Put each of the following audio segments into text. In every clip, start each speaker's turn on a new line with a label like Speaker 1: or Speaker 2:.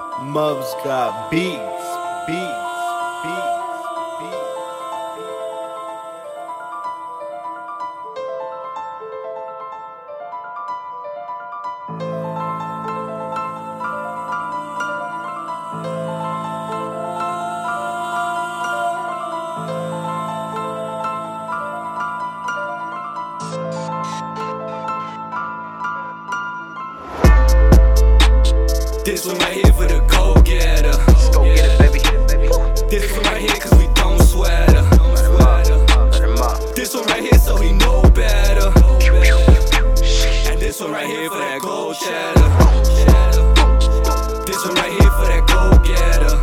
Speaker 1: Mubz got beats, beats,
Speaker 2: This one right here for the go getter.
Speaker 3: Let's go get it, baby.
Speaker 2: This one right here cause we don't sweat her. This one right here so he know better. And this one right here for that gold cheddar. This one right here for that go getter.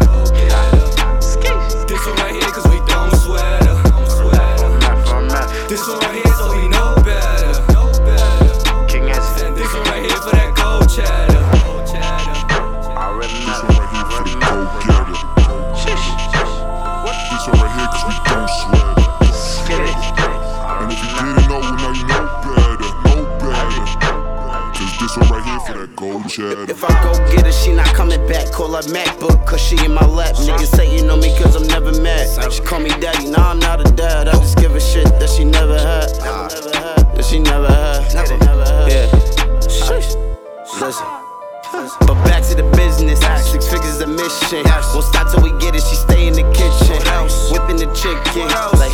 Speaker 2: This one right here
Speaker 3: for
Speaker 2: that gold cheddar.
Speaker 4: If
Speaker 5: I go get her, she not coming back. Call her MacBook, cause she in my lap. Niggas say you know me cause I'm never mad. She call me daddy, nah, I'm not a dad. I just give a shit that she never had. That she never had. Never, never had. Yeah. Shush. Listen. But back to the business. Six figures a mission. Won't stop till we get it. She stay in the kitchen. Whipping the chicken. Like,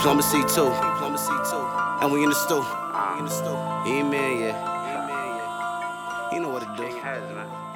Speaker 5: Diplomacy too. Diplomacy too. And we in the stew. We in the stew. Amen, yeah. Amen, yeah. You know what to do.
Speaker 3: King Hez, man.